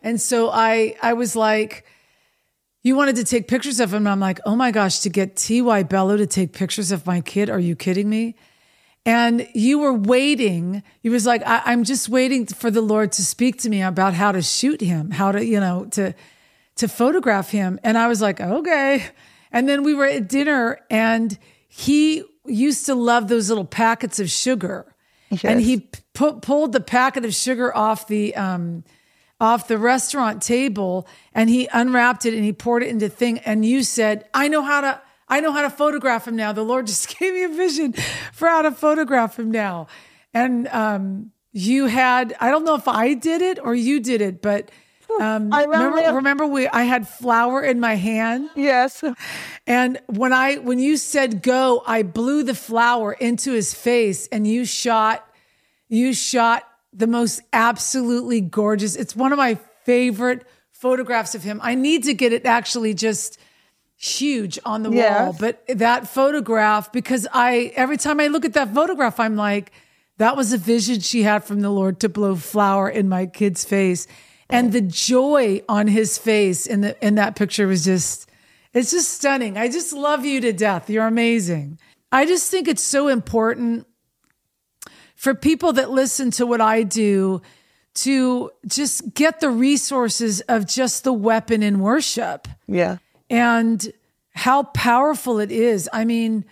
And so I I was like you wanted to take pictures of him. I'm like, oh my gosh, to get T.Y. Bello to take pictures of my kid. Are you kidding me? And you were waiting. He was like, I, I'm just waiting for the Lord to speak to me about how to shoot him, how to, you know, to, to photograph him. And I was like, okay. And then we were at dinner and he used to love those little packets of sugar. And he pu- pulled the packet of sugar off the, um, off the restaurant table and he unwrapped it and he poured it into thing and you said i know how to i know how to photograph him now the lord just [LAUGHS] gave me a vision for how to photograph him now and um you had i don't know if i did it or you did it but um I remember- remember remember we i had flour in my hand Yes. and when I when you said go, I blew the flour into his face and you shot you shot the most absolutely gorgeous. It's one of my favorite photographs of him. I need to get it actually just huge on the Yes. wall. But that photograph because I every time I look at that photograph I'm like that was a vision she had from the Lord to blow flour in my kid's face. And the joy on his face in the in that picture was just it's just stunning. I just love you to death. You're amazing. I just think it's so important for people that listen to what I do to just get the resources of just the weapon in worship Yeah. And how powerful it is. I mean,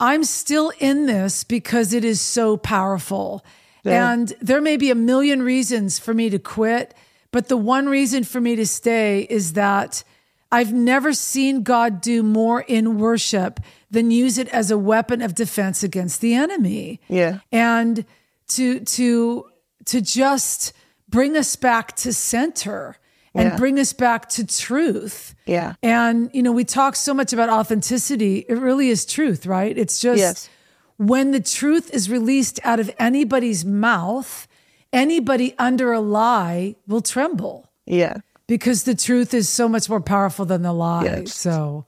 I'm still in this because it is so powerful. Yeah. And there may be a million reasons for me to quit, but the one reason for me to stay is that I've never seen God do more in worship than use it as a weapon of defense against the enemy Yeah. and to to to just bring us back to center and Yeah. bring us back to truth. Yeah. And you know, we talk so much about authenticity. It really is truth, right? It's just Yes. when the truth is released out of anybody's mouth, anybody under a lie will tremble Yeah. because the truth is so much more powerful than the lie. Yes. So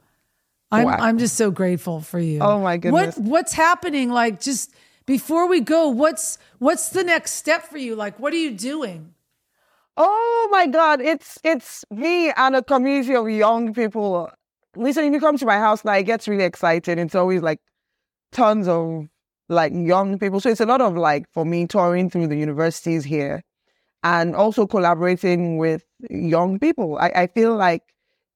I'm Wow. I'm just so grateful for you. Oh, my goodness. What what's happening like just before we go, what's what's the next step for you? Like what are you doing? Oh my God, it's it's me and a community of young people. Listen, if you come to my house now, it gets really exciting. It's always like tons of like young people. So it's a lot of like for me touring through the universities here and also collaborating with young people. I, I feel like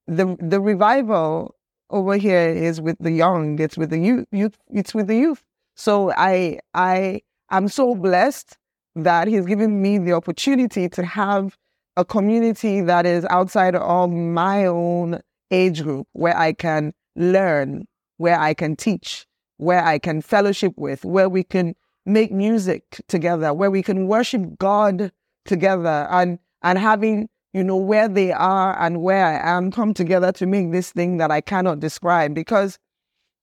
the the revival over here is with the young. It's with the youth. Youth. It's with the youth. So I I I'm so blessed that he's given me the opportunity to have a community that is outside of my own age group where I can learn, where I can teach, where I can fellowship with, where we can make music together, where we can worship God together. And and having you know where they are and where I am come together to make this thing that I cannot describe. Because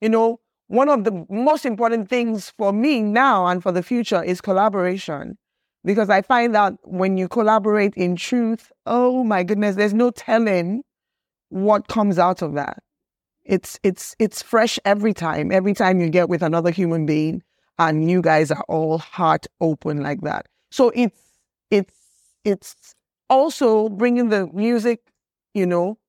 you know one of the most important things for me now and for the future is collaboration because I find that when you collaborate in truth, oh my goodness, there's no telling what comes out of that. It's it's it's fresh every time. Every time you get with another human being and you guys are all heart open like that. So it's it's it's also bringing the music, you know,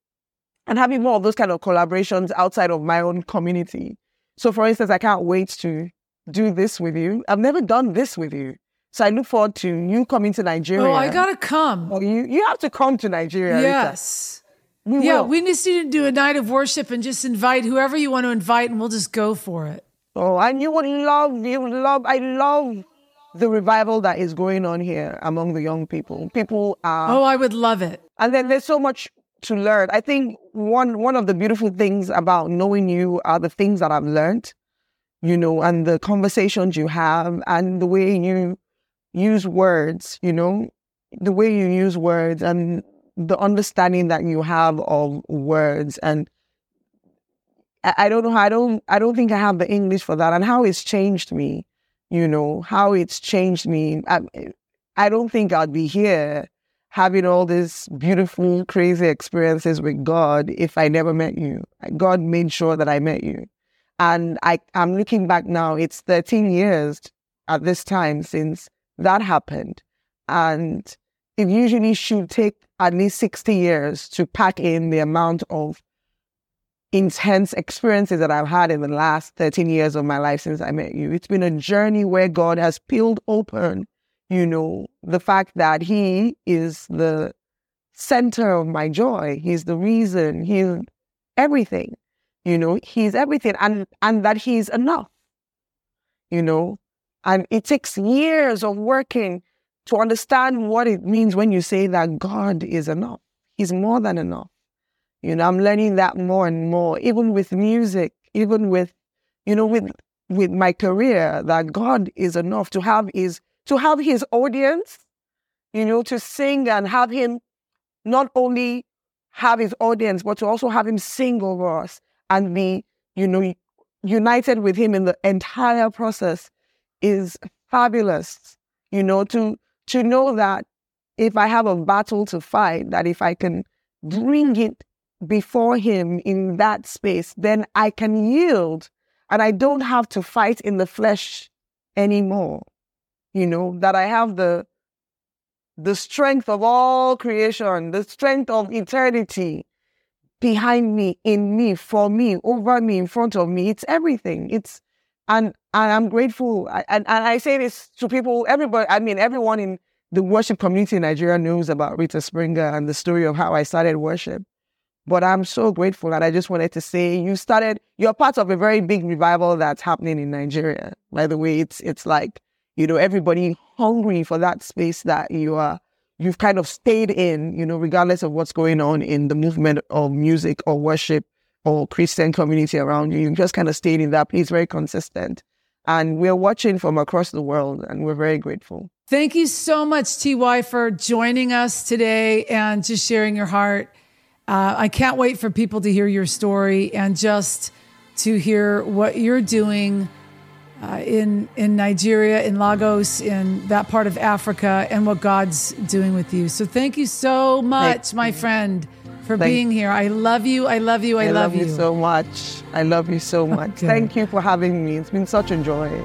and having more of those kind of collaborations outside of my own community. So for instance, I can't wait to do this with you. I've never done this with you. So I look forward to you coming to Nigeria. Oh, I gotta come. Or you you have to come to Nigeria. Yes. We Yeah, will. we just need to do a night of worship and just invite whoever you want to invite and we'll just go for it. Oh, and you would love, you would love, I love the revival that is going on here among the young people. People are. Oh, I would love it. And then there's so much to learn. I think one one of the beautiful things about knowing you are the things that I've learned, you know, and the conversations you have and the way you use words, you know, the way you use words and the understanding that you have of words and I, don't know I don't I don't think I have the English for that and how it's changed me, you know, how it's changed me. I, I don't think I'd be here having all these beautiful, crazy experiences with God if I never met you. God made sure that I met you. And I, I'm looking back now, it's 13 years at this time since that happened. And it usually should take at least 60 years to pack in the amount of intense experiences that I've had in the last 13 years of my life since I met you. It's been a journey where God has peeled open you know, the fact that he is the center of my joy. He's the reason. He's everything. You know, he's everything and and that he's enough. You know, and it takes years of working to understand what it means when you say that God is enough. He's more than enough. You know, I'm learning that more and more, even with music, even with, you know, with with my career, that God is enough to have his to have his audience, you know, to sing and have him not only have his audience, but to also have him sing over us and be, you know, united with him in the entire process is fabulous. You know, to to know that if I have a battle to fight, that if I can bring it before him in that space, then I can yield and I don't have to fight in the flesh anymore you know, that I have the the strength of all creation, the strength of eternity behind me, in me, for me, over me, in front of me. It's everything. It's and and I'm grateful. And and I say this to people, everybody. I mean, everyone in the worship community in Nigeria knows about Rita Springer and the story of how I started worship. But I'm so grateful, and I just wanted to say you started. You're part of a very big revival that's happening in Nigeria. By the way, it's it's like you know, everybody hungry for that space that you are, you've kind of stayed in, you know, regardless of what's going on in the movement of music or worship or Christian community around you. You just kind of stayed in that place, very consistent. And we're watching from across the world and we're very grateful. Thank you so much, TY, for joining us today and just sharing your heart. Uh, I can't wait for people to hear your story and just to hear what you're doing uh, in in Nigeria, in Lagos, in that part of Africa, and what God's doing with you. So thank you so much, my friend, for thank being here. I love you. I love you. I, I love, love you. you so much. I love you so [LAUGHS] much. Okay. Thank you for having me. It's been such a joy.